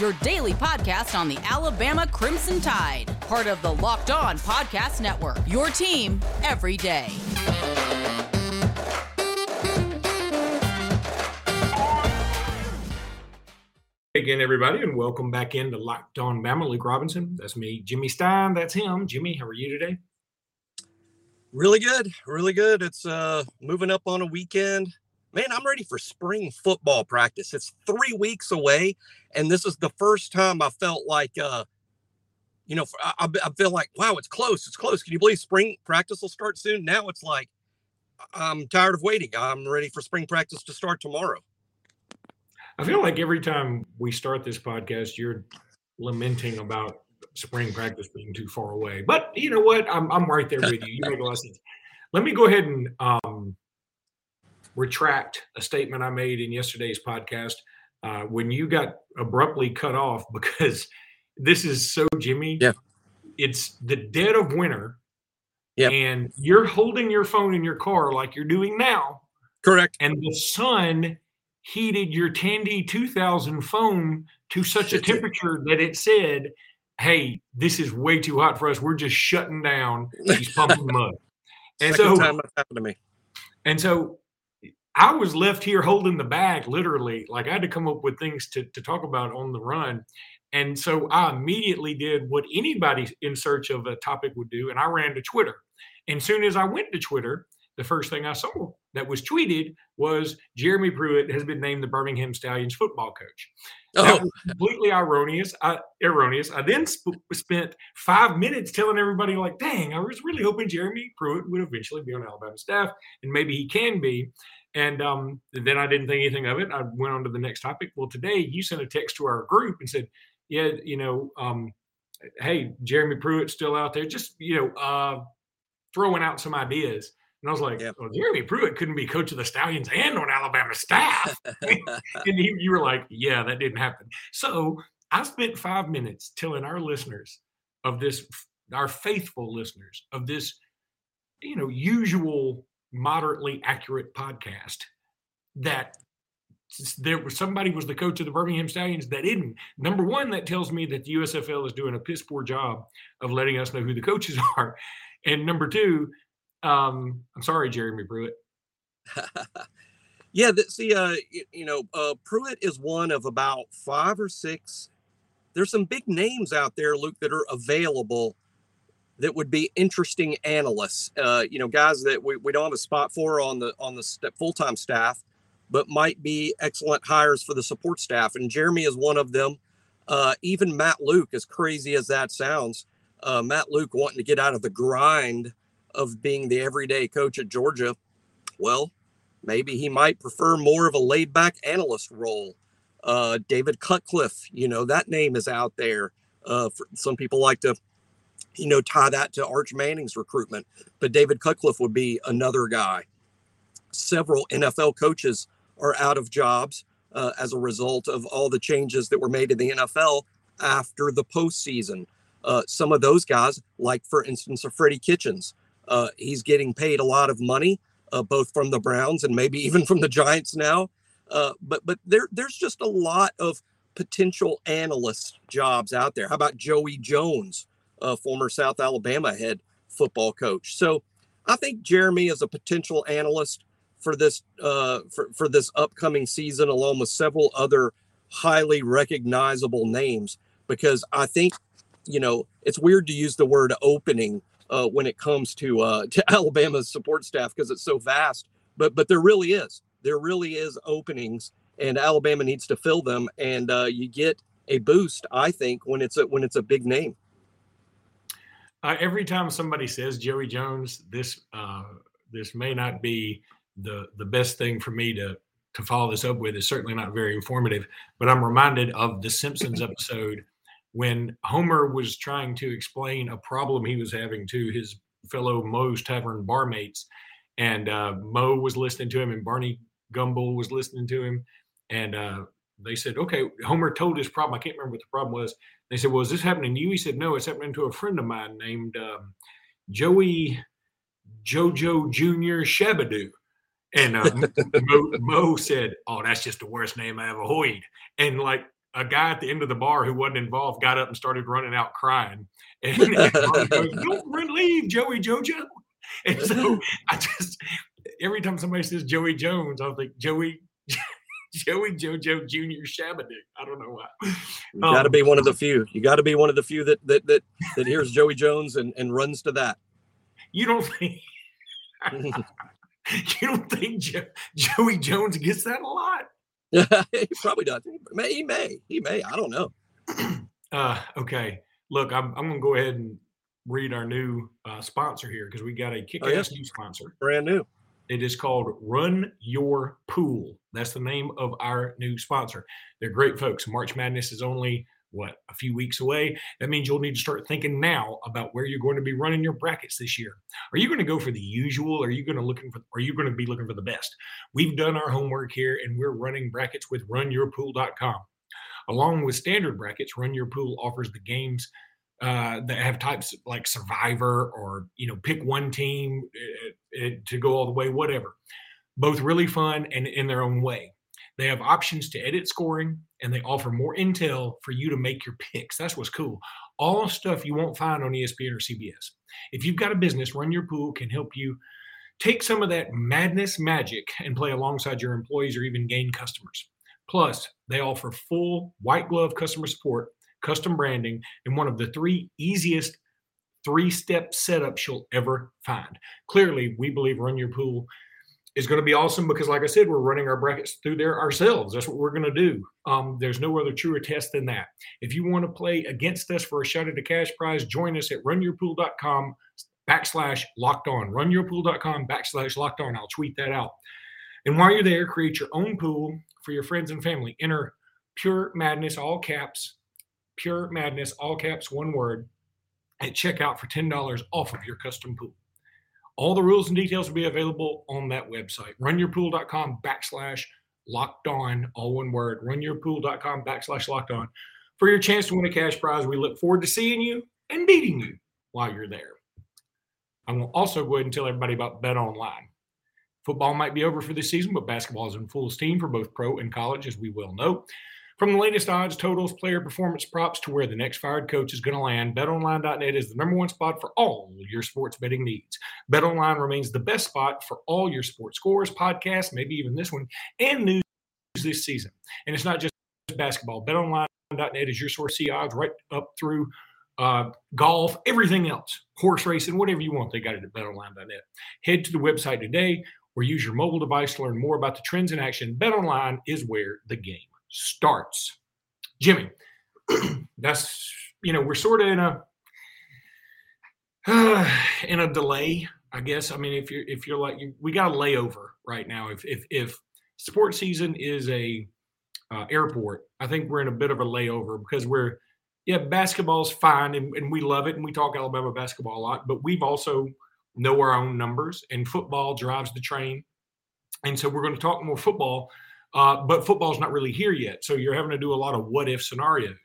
your daily podcast on the Alabama Crimson Tide, part of the Locked On Podcast Network. Your team every day. Again, everybody, and welcome back into Locked On Bama. Luke Robinson, that's me. Jimmy Stein, that's him. Jimmy, how are you today? Really good, really good. It's uh moving up on a weekend man, I'm ready for spring football practice. It's three weeks away, and this is the first time I felt like, uh, you know, I, I feel like, wow, it's close, it's close. Can you believe spring practice will start soon? Now it's like, I'm tired of waiting. I'm ready for spring practice to start tomorrow. I feel like every time we start this podcast, you're lamenting about spring practice being too far away. But you know what? I'm, I'm right there with you. You make a lot of sense. Let me go ahead and um, retract a statement I made in yesterday's podcast uh, when you got abruptly cut off because this is so Jimmy. Yeah. It's the dead of winter. Yeah. And you're holding your phone in your car like you're doing now. Correct. And the sun heated your Tandy 2000 phone to such a temperature that it said, Hey, this is way too hot for us. We're just shutting down. He's pumping mud. And Second so, time that happened to me. And so I was left here holding the bag, literally. Like I had to come up with things to, to talk about on the run. And so I immediately did what anybody in search of a topic would do, and I ran to Twitter. And soon as I went to Twitter, the first thing I saw that was tweeted was Jeremy Pruitt has been named the Birmingham Stallions football coach. Oh. That was completely erroneous. I, erroneous. I then sp- spent five minutes telling everybody, like, "Dang, I was really hoping Jeremy Pruitt would eventually be on Alabama staff, and maybe he can be." And um, then I didn't think anything of it. I went on to the next topic. Well, today you sent a text to our group and said, "Yeah, you know, um, hey, Jeremy Pruitt's still out there, just you know, uh, throwing out some ideas." And I was like, well, Jeremy Pruitt couldn't be coach of the Stallions and on Alabama staff. and you, you were like, yeah, that didn't happen. So I spent five minutes telling our listeners of this, our faithful listeners of this, you know, usual moderately accurate podcast that there was somebody was the coach of the Birmingham Stallions that didn't. Number one, that tells me that the USFL is doing a piss poor job of letting us know who the coaches are. And number two, um, I'm sorry, Jeremy Pruitt. yeah, see, uh, you, you know, uh, Pruitt is one of about five or six. There's some big names out there, Luke, that are available that would be interesting analysts. Uh, you know, guys that we, we don't have a spot for on the on the st- full time staff, but might be excellent hires for the support staff. And Jeremy is one of them. Uh, even Matt Luke, as crazy as that sounds, uh, Matt Luke wanting to get out of the grind of being the everyday coach at Georgia. Well, maybe he might prefer more of a laid back analyst role. Uh, David Cutcliffe, you know, that name is out there. Uh, some people like to you know, tie that to Arch Manning's recruitment. But David Cutcliffe would be another guy. Several NFL coaches are out of jobs uh, as a result of all the changes that were made in the NFL after the postseason. Uh, some of those guys, like for instance, Freddie Kitchens, uh, he's getting paid a lot of money, uh, both from the Browns and maybe even from the Giants now. Uh, but but there there's just a lot of potential analyst jobs out there. How about Joey Jones? Uh, former South Alabama head football coach. So I think Jeremy is a potential analyst for this uh, for, for this upcoming season, along with several other highly recognizable names. Because I think, you know, it's weird to use the word opening uh, when it comes to uh, to Alabama's support staff because it's so vast. But but there really is there really is openings, and Alabama needs to fill them. And uh, you get a boost, I think, when it's a when it's a big name. Uh, every time somebody says Joey Jones, this uh, this may not be the the best thing for me to to follow this up with. It's certainly not very informative, but I'm reminded of the Simpsons episode when Homer was trying to explain a problem he was having to his fellow Moe's Tavern barmates, and uh, Moe was listening to him, and Barney Gumble was listening to him, and uh, they said, "Okay." Homer told his problem. I can't remember what the problem was. They said, "Well, is this happening to you?" He said, "No, it's happening to a friend of mine named um, Joey Jojo Junior Shabadoo." And uh, Moe, Moe, said, "Oh, that's just the worst name I ever heard." And like a guy at the end of the bar who wasn't involved got up and started running out crying. And, and goes, "Don't leave, Joey Jojo." And so I just every time somebody says Joey Jones, I think Joey Joey Jojo Junior Shabadoo. I don't know why. You got to um, be one of the few. You got to be one of the few that that that that hears Joey Jones and and runs to that. You don't think? you don't think jo- Joey Jones gets that a lot? he probably does. He may. He may. He may. I don't know. Uh, okay. Look, I'm, I'm going to go ahead and read our new uh, sponsor here because we got a kick-ass oh, new sponsor. Brand new. It is called Run Your Pool. That's the name of our new sponsor. They're great folks. March Madness is only what a few weeks away. That means you'll need to start thinking now about where you're going to be running your brackets this year. Are you going to go for the usual? Are you going to looking for? Are you going to be looking for the best? We've done our homework here, and we're running brackets with RunYourPool.com. Along with standard brackets, Run Your Pool offers the games uh, that have types like Survivor or you know pick one team uh, uh, to go all the way, whatever. Both really fun and in their own way. They have options to edit scoring and they offer more intel for you to make your picks. That's what's cool. All stuff you won't find on ESPN or CBS. If you've got a business, Run Your Pool can help you take some of that madness magic and play alongside your employees or even gain customers. Plus, they offer full white glove customer support custom branding, and one of the three easiest three step setups you'll ever find. Clearly, we believe Run Your Pool is going to be awesome because, like I said, we're running our brackets through there ourselves. That's what we're going to do. Um, there's no other truer test than that. If you want to play against us for a shot at a cash prize, join us at runyourpool.com backslash locked on. Runyourpool.com backslash locked on. I'll tweet that out. And while you're there, create your own pool for your friends and family. Enter Pure Madness, all caps, Pure Madness, all caps, one word, at checkout for $10 off of your custom pool. All the rules and details will be available on that website. Runyourpool.com backslash locked on, all one word. Runyourpool.com backslash locked on for your chance to win a cash prize. We look forward to seeing you and beating you while you're there. I will also go ahead and tell everybody about Bet Online. Football might be over for this season, but basketball is in full steam for both pro and college, as we well know. From the latest odds, totals, player performance props to where the next fired coach is going to land, betonline.net is the number one spot for all your sports betting needs. BetOnline remains the best spot for all your sports scores, podcasts, maybe even this one, and news this season. And it's not just basketball. BetOnline.net is your source see odds right up through uh, golf, everything else, horse racing, whatever you want. They got it at BetOnline.net. Head to the website today or use your mobile device to learn more about the trends in action. BetOnline is where the game starts. Jimmy, that's you know we're sort of in a uh, in a delay, I guess. I mean, if you're if you're like you, we got a layover right now. If if if sports season is a uh, airport, I think we're in a bit of a layover because we're yeah basketball's fine and, and we love it and we talk Alabama basketball a lot, but we've also know our own numbers and football drives the train, and so we're going to talk more football uh, but football's not really here yet. So you're having to do a lot of what if scenarios.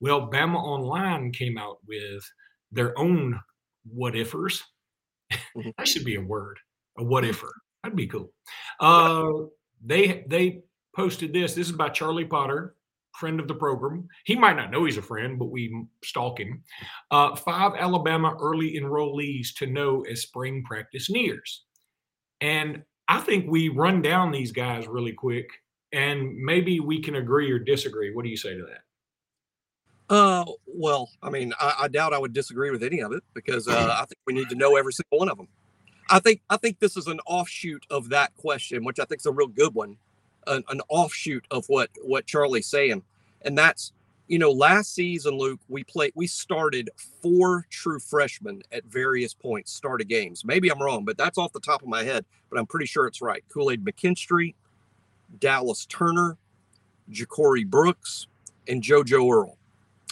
Well, Bama Online came out with their own what ifers. Mm-hmm. that should be a word, a what ifer. That'd be cool. Uh, they they posted this. This is by Charlie Potter, friend of the program. He might not know he's a friend, but we stalk him. Uh, five Alabama early enrollees to know as spring practice nears. And I think we run down these guys really quick and maybe we can agree or disagree. What do you say to that? Uh, well, I mean, I, I doubt I would disagree with any of it because uh, I think we need to know every single one of them. I think I think this is an offshoot of that question, which I think is a real good one, an, an offshoot of what what Charlie's saying, and that's you know last season, Luke, we played we started four true freshmen at various points, started games. Maybe I'm wrong, but that's off the top of my head, but I'm pretty sure it's right. Kool Aid McKinstry, Dallas Turner, Ja'Corey Brooks, and JoJo Earle.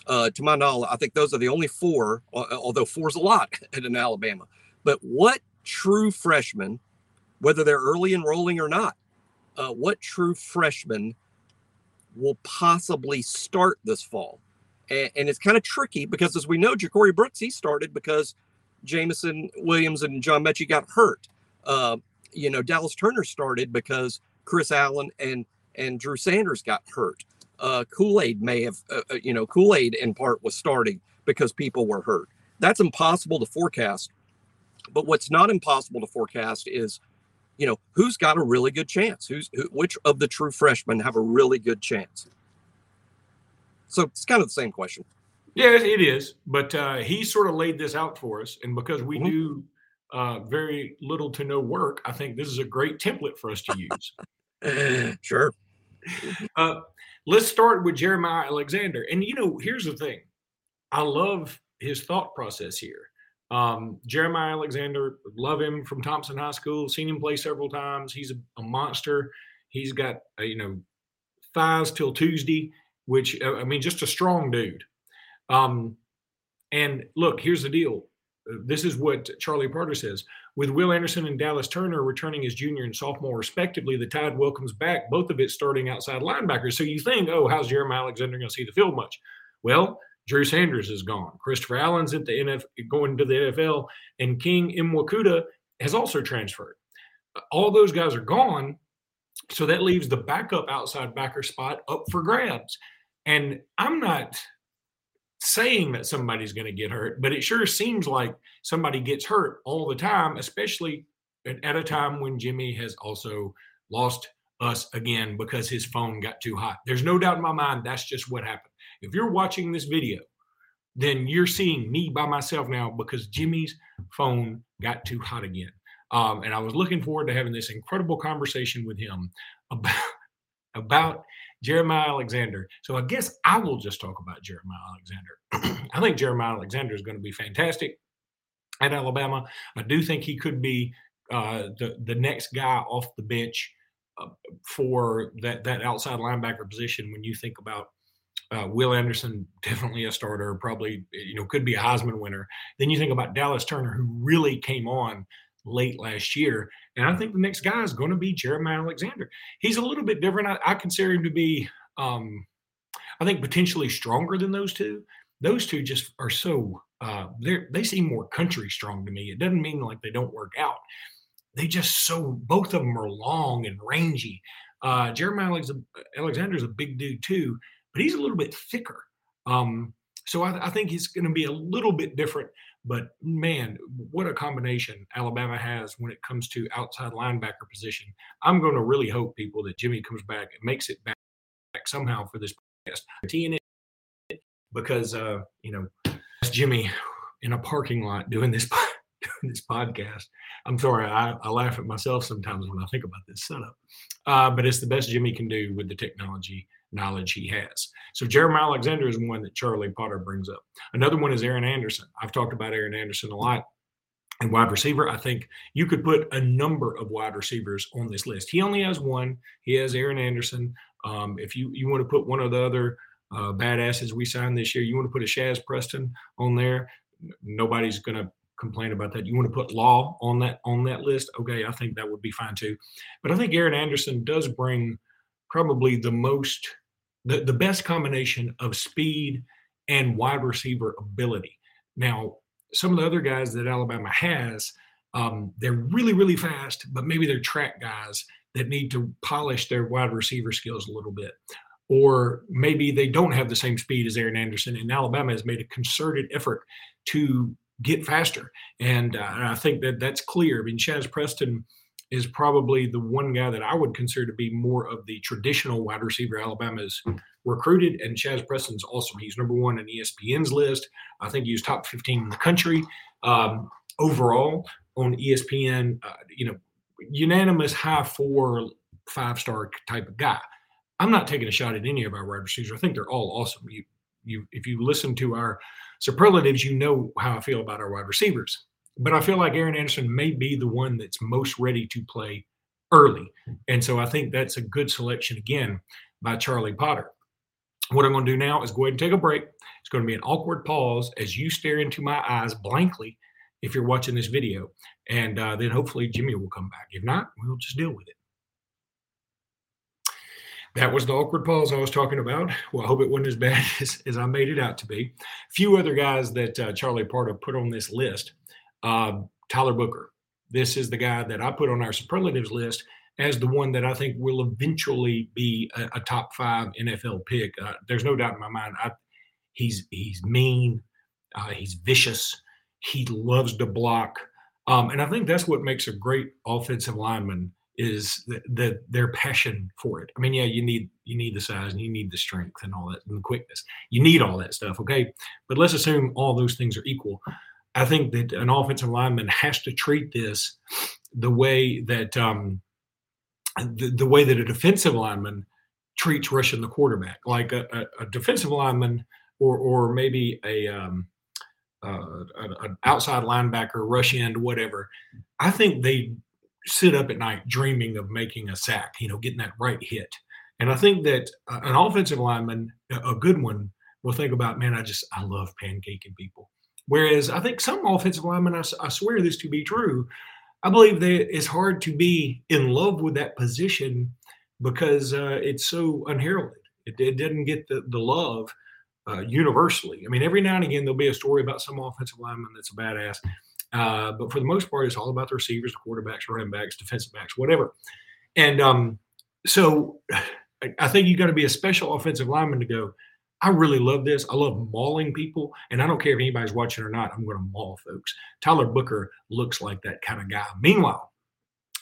Uh, to my knowledge, I think those are the only four, although four's a lot an Alabama. But what true freshman, whether they're early enrolling or not, uh, what true freshman will possibly start this fall? And, and it's kind of tricky because, as we know, Ja'Corey Brooks, he started because Jameson Williams and John Metchie got hurt. Uh, you know, Dallas Turner started because Chris Allen and and Drew Sanders got hurt. uh, Kool Aid may have, uh, uh, you know, Kool Aid in part was starting because people were hurt. That's impossible to forecast. But what's not impossible to forecast is, you know, who's got a really good chance? Who's who, which of the true freshmen have a really good chance? So it's kind of the same question. Yeah, it is. But uh, he sort of laid this out for us, and because we mm-hmm. do uh, very little to no work, I think this is a great template for us to use. sure. Uh, let's start with Jeremiah Alexander. And, you know, here's the thing I love his thought process here. Um, Jeremiah Alexander, love him from Thompson High School, seen him play several times. He's a, a monster. He's got, uh, you know, thighs till Tuesday, which, uh, I mean, just a strong dude. Um, and look, here's the deal this is what Charlie Potter says. With Will Anderson and Dallas Turner returning as junior and sophomore respectively, the Tide welcomes back both of its starting outside linebackers. So you think, oh, how's Jeremiah Alexander going to see the field much? Well, Drew Sanders is gone. Christopher Allen's at the NFL, going to the NFL, and King Mwikuta has also transferred. All those guys are gone, so that leaves the backup outside backer spot up for grabs. And I'm not saying that somebody's going to get hurt, but it sure seems like somebody gets hurt all the time, especially at a time when Jimmy has also lost us again because his phone got too hot. There's no doubt in my mind that's just what happened. If you're watching this video, then you're seeing me by myself now because Jimmy's phone got too hot again. Um, and I was looking forward to having this incredible conversation with him about about Jeremiah Alexander. So I guess I will just talk about Jeremiah Alexander. I think Jeremiah Alexander is going to be fantastic at Alabama. I do think he could be uh, the the next guy off the bench uh, for that that outside linebacker position. When you think about uh, Will Anderson, definitely a starter, probably you know could be a Heisman winner. Then you think about Dallas Turner, who really came on late last year. And I think the next guy is going to be Jeremiah Alexander. He's a little bit different. I, I consider him to be, um, I think, potentially stronger than those two. Those two just are so, uh, they seem more country strong to me. It doesn't mean like they don't work out. They just so, both of them are long and rangy. Uh, Jeremiah Alexander is a big dude too, but he's a little bit thicker. Um, so I, I think he's going to be a little bit different. But man, what a combination Alabama has when it comes to outside linebacker position. I'm going to really hope people that Jimmy comes back and makes it back, somehow for this podcast. it because uh, you know Jimmy in a parking lot doing this doing this podcast. I'm sorry, I, I, laugh at myself sometimes when I think about this setup. Uh, but it's the best Jimmy can do with the technology knowledge he has. So Jeremiah Alexander is one that Charlie Potter brings up. Another one is Aaron Anderson. I've talked about Aaron Anderson a lot. And wide receiver, I think you could put a number of wide receivers on this list. He only has one. He has Aaron Anderson. Um, if you you want to put one of the other uh, badasses we signed this year, you want to put a Shazz Preston on there. Nobody's going to complain about that. You want to put Law on that on that list? Okay, I think that would be fine too. But I think Aaron Anderson does bring probably the most the, the best combination of speed and wide receiver ability. Now, some of the other guys that Alabama has, um, they're really, really fast, but maybe they're track guys that need to polish their wide receiver skills a little bit. Or maybe they don't have the same speed as Aaron Anderson, and Alabama has made a concerted effort to get faster. And uh, I think that that's clear. I mean, Shazz Preston is probably the one guy that I would consider to be more of the traditional wide receiver Alabama's recruited. And Shazz Preston's awesome. He's number one in ESPN's list. I think he was top 15 in the country um, overall on ESPN. Uh, you know, unanimous high four, five star type of guy. I'm not taking a shot at any of our wide receivers. I think they're all awesome. You, you, if you listen to our superlatives, you know how I feel about our wide receivers but I feel like Aaron Anderson may be the one that's most ready to play early. And so I think that's a good selection again by Charlie Potter. What I'm going to do now is go ahead and take a break. It's going to be an awkward pause as you stare into my eyes blankly if you're watching this video. And uh, then hopefully Jimmy will come back. If not, we'll just deal with it. That was the awkward pause I was talking about. Well, I hope it wasn't as bad as, as I made it out to be. A few other guys that uh, Charlie Potter put on this list uh, Tyler Booker. This is the guy that I put on our superlatives list as the one that I think will eventually be a, a top five NFL pick. Uh, there's no doubt in my mind. I, he's he's mean, uh, he's vicious, he loves to block, um, and I think that's what makes a great offensive lineman is that the, their passion for it. I mean, yeah, you need you need the size and you need the strength and all that and the quickness. You need all that stuff, okay? But let's assume all those things are equal. I think that an offensive lineman has to treat this the way that um, the, the way that a defensive lineman treats rushing the quarterback. Like a, a, a defensive lineman or or maybe a um, uh, an outside linebacker, rush end, whatever. I think they sit up at night dreaming of making a sack, you know, getting that right hit. And I think that uh, an offensive lineman, a good one, will think about, man, I just I love pancaking people. Whereas I think some offensive linemen, I, I swear this to be true, I believe that it's hard to be in love with that position because uh, it's so unheralded. It, it doesn't get the, the love uh, universally. I mean, every now and again, there'll be a story about some offensive lineman that's a badass. Uh, but for the most part, it's all about the receivers, the quarterbacks, running backs, defensive backs, whatever. And um, so I think you've got to be a special offensive lineman to go, I really love this. I love mauling people. And I don't care if anybody's watching or not, I'm going to maul folks. Tyler Booker looks like that kind of guy. Meanwhile,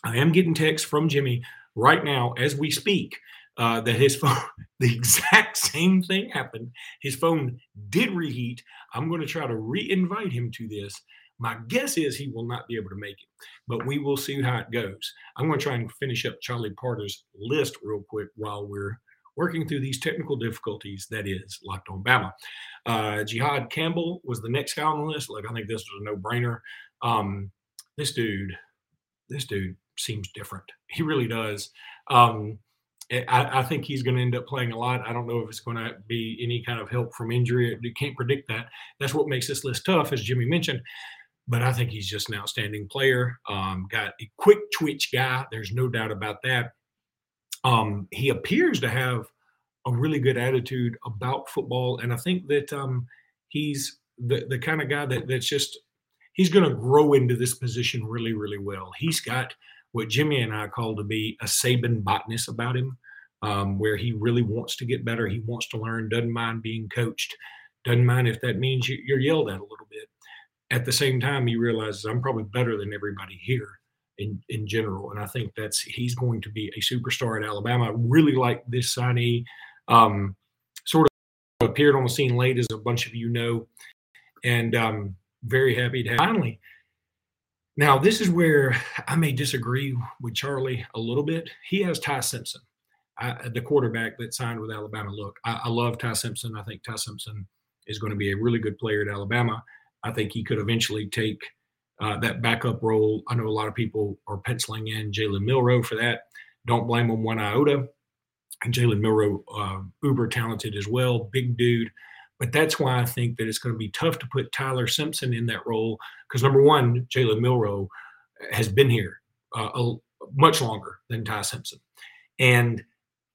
I am getting texts from Jimmy right now as we speak uh, that his phone, the exact same thing happened. His phone did reheat. I'm going to try to re invite him to this. My guess is he will not be able to make it, but we will see how it goes. I'm going to try and finish up Charlie Potter's list real quick while we're working through these technical difficulties that is Locked on Bama. Uh, Jihaad Campbell was the next guy on the list. Like I think this was a no-brainer. Um, this dude, this dude seems different. He really does. Um, I, I, think he's going to end up playing a lot. I don't know if it's going to be any kind of help from injury. You can't predict that. That's what makes this list tough, as Jimmy mentioned. But I think he's just an outstanding player. Um, got a quick twitch guy. There's no doubt about that um, he appears to have a really good attitude about football, and I think that um, he's the the kind of guy that that's just he's going to grow into this position really, really well. He's got what Jimmy and I call to be a Saban botness about him, um, where he really wants to get better. He wants to learn, doesn't mind being coached, doesn't mind if that means you're yelled at a little bit. At the same time, he realizes I'm probably better than everybody here in, in general. And I think that's he's going to be a superstar at Alabama. I really like this signee. Um, sort of appeared on the scene late, as a bunch of you know, and um, very happy to have finally. Now, this is where I may disagree with Charlie a little bit. He has Ty Simpson, I, the quarterback that signed with Alabama. Look, I, I love Ty Simpson. I think Ty Simpson is going to be a really good player at Alabama. I think he could eventually take – uh, that backup role. I know a lot of people are penciling in Jalen Milroe for that. Don't blame him one iota. And Jalen Milroe, uh, uber talented as well, big dude. But that's why I think that it's going to be tough to put Tyler Simpson in that role because number one, Jalen Milroe has been here uh, a, much longer than Ty Simpson, and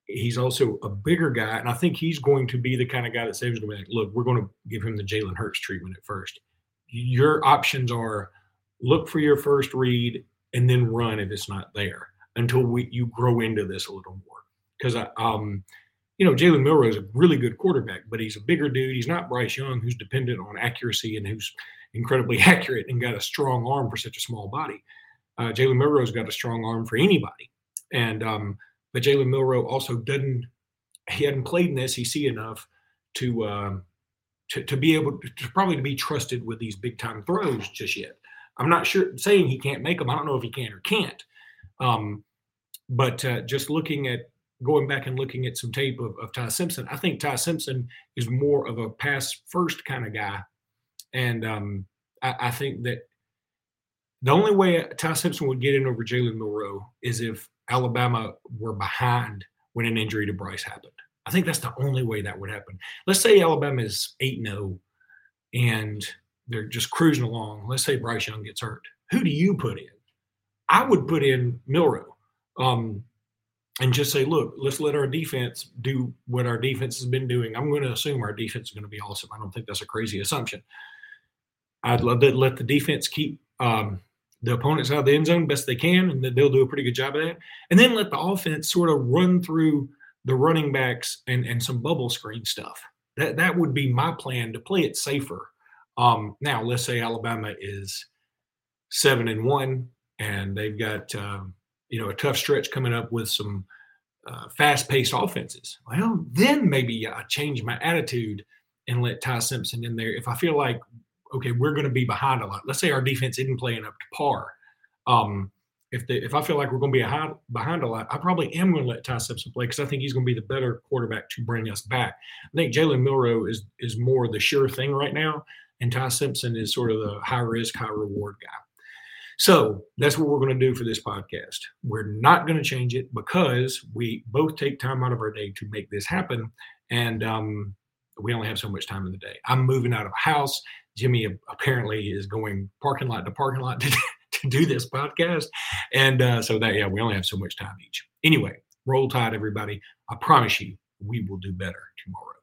he's also a bigger guy. And I think he's going to be the kind of guy that saves to like, look, we're going to give him the Jalen Hurts treatment at first. Your options are look for your first read and then run if it's not there until we you grow into this a little more. Because um you know, Jalen Milroe is a really good quarterback, but he's a bigger dude. He's not Bryce Young, who's dependent on accuracy and who's incredibly accurate and got a strong arm for such a small body. Uh, Jalen Milroe's got a strong arm for anybody, and um, but Jalen Milroe also doesn't. He hadn't played in the SEC enough to um, to, to be able to, to probably to be trusted with these big time throws just yet. I'm not sure saying he can't make them. I don't know if he can or can't. Um, but uh, just looking at going back and looking at some tape of, of Ty Simpson, I think Ty Simpson is more of a pass first kind of guy, and um, I, I, think that the only way Ty Simpson would get in over Jalen Milroe is if Alabama were behind when an injury to Bryce happened. I think that's the only way that would happen. Let's say Alabama is eight 0 and they're just cruising along. Let's say Bryce Young gets hurt. Who do you put in? I would put in Milroe um, and just say, look, let's let our defense do what our defense has been doing. I'm going to assume our defense is going to be awesome. I don't think that's a crazy assumption. I'd love to let the defense keep um, the opponents out of the end zone best they can, and they'll do a pretty good job of that. And then let the offense sort of run through the running backs and, and some bubble screen stuff. That that would be my plan to play it safer. Um, now, let's say Alabama is seven and one, and they've got um, you know a tough stretch coming up with some uh, fast-paced offenses. Well, then maybe I change my attitude and let Ty Simpson in there if I feel like okay, we're going to be behind a lot. Let's say our defense isn't playing up to par. Um, if the, if I feel like we're going to be behind, a lot, I probably am going to let Ty Simpson play because I think he's going to be the better quarterback to bring us back. I think Jalen Milroe is is more the sure thing right now, and Ty Simpson is sort of the high risk, high reward guy. So that's what we're going to do for this podcast. We're not going to change it because we both take time out of our day to make this happen, and um, we only have so much time in the day. I'm moving out of a house. Jimmy apparently is going parking lot to parking lot to, to do this podcast. And uh, so that, yeah, we only have so much time each. Anyway, roll tide, everybody. I promise you, we will do better tomorrow.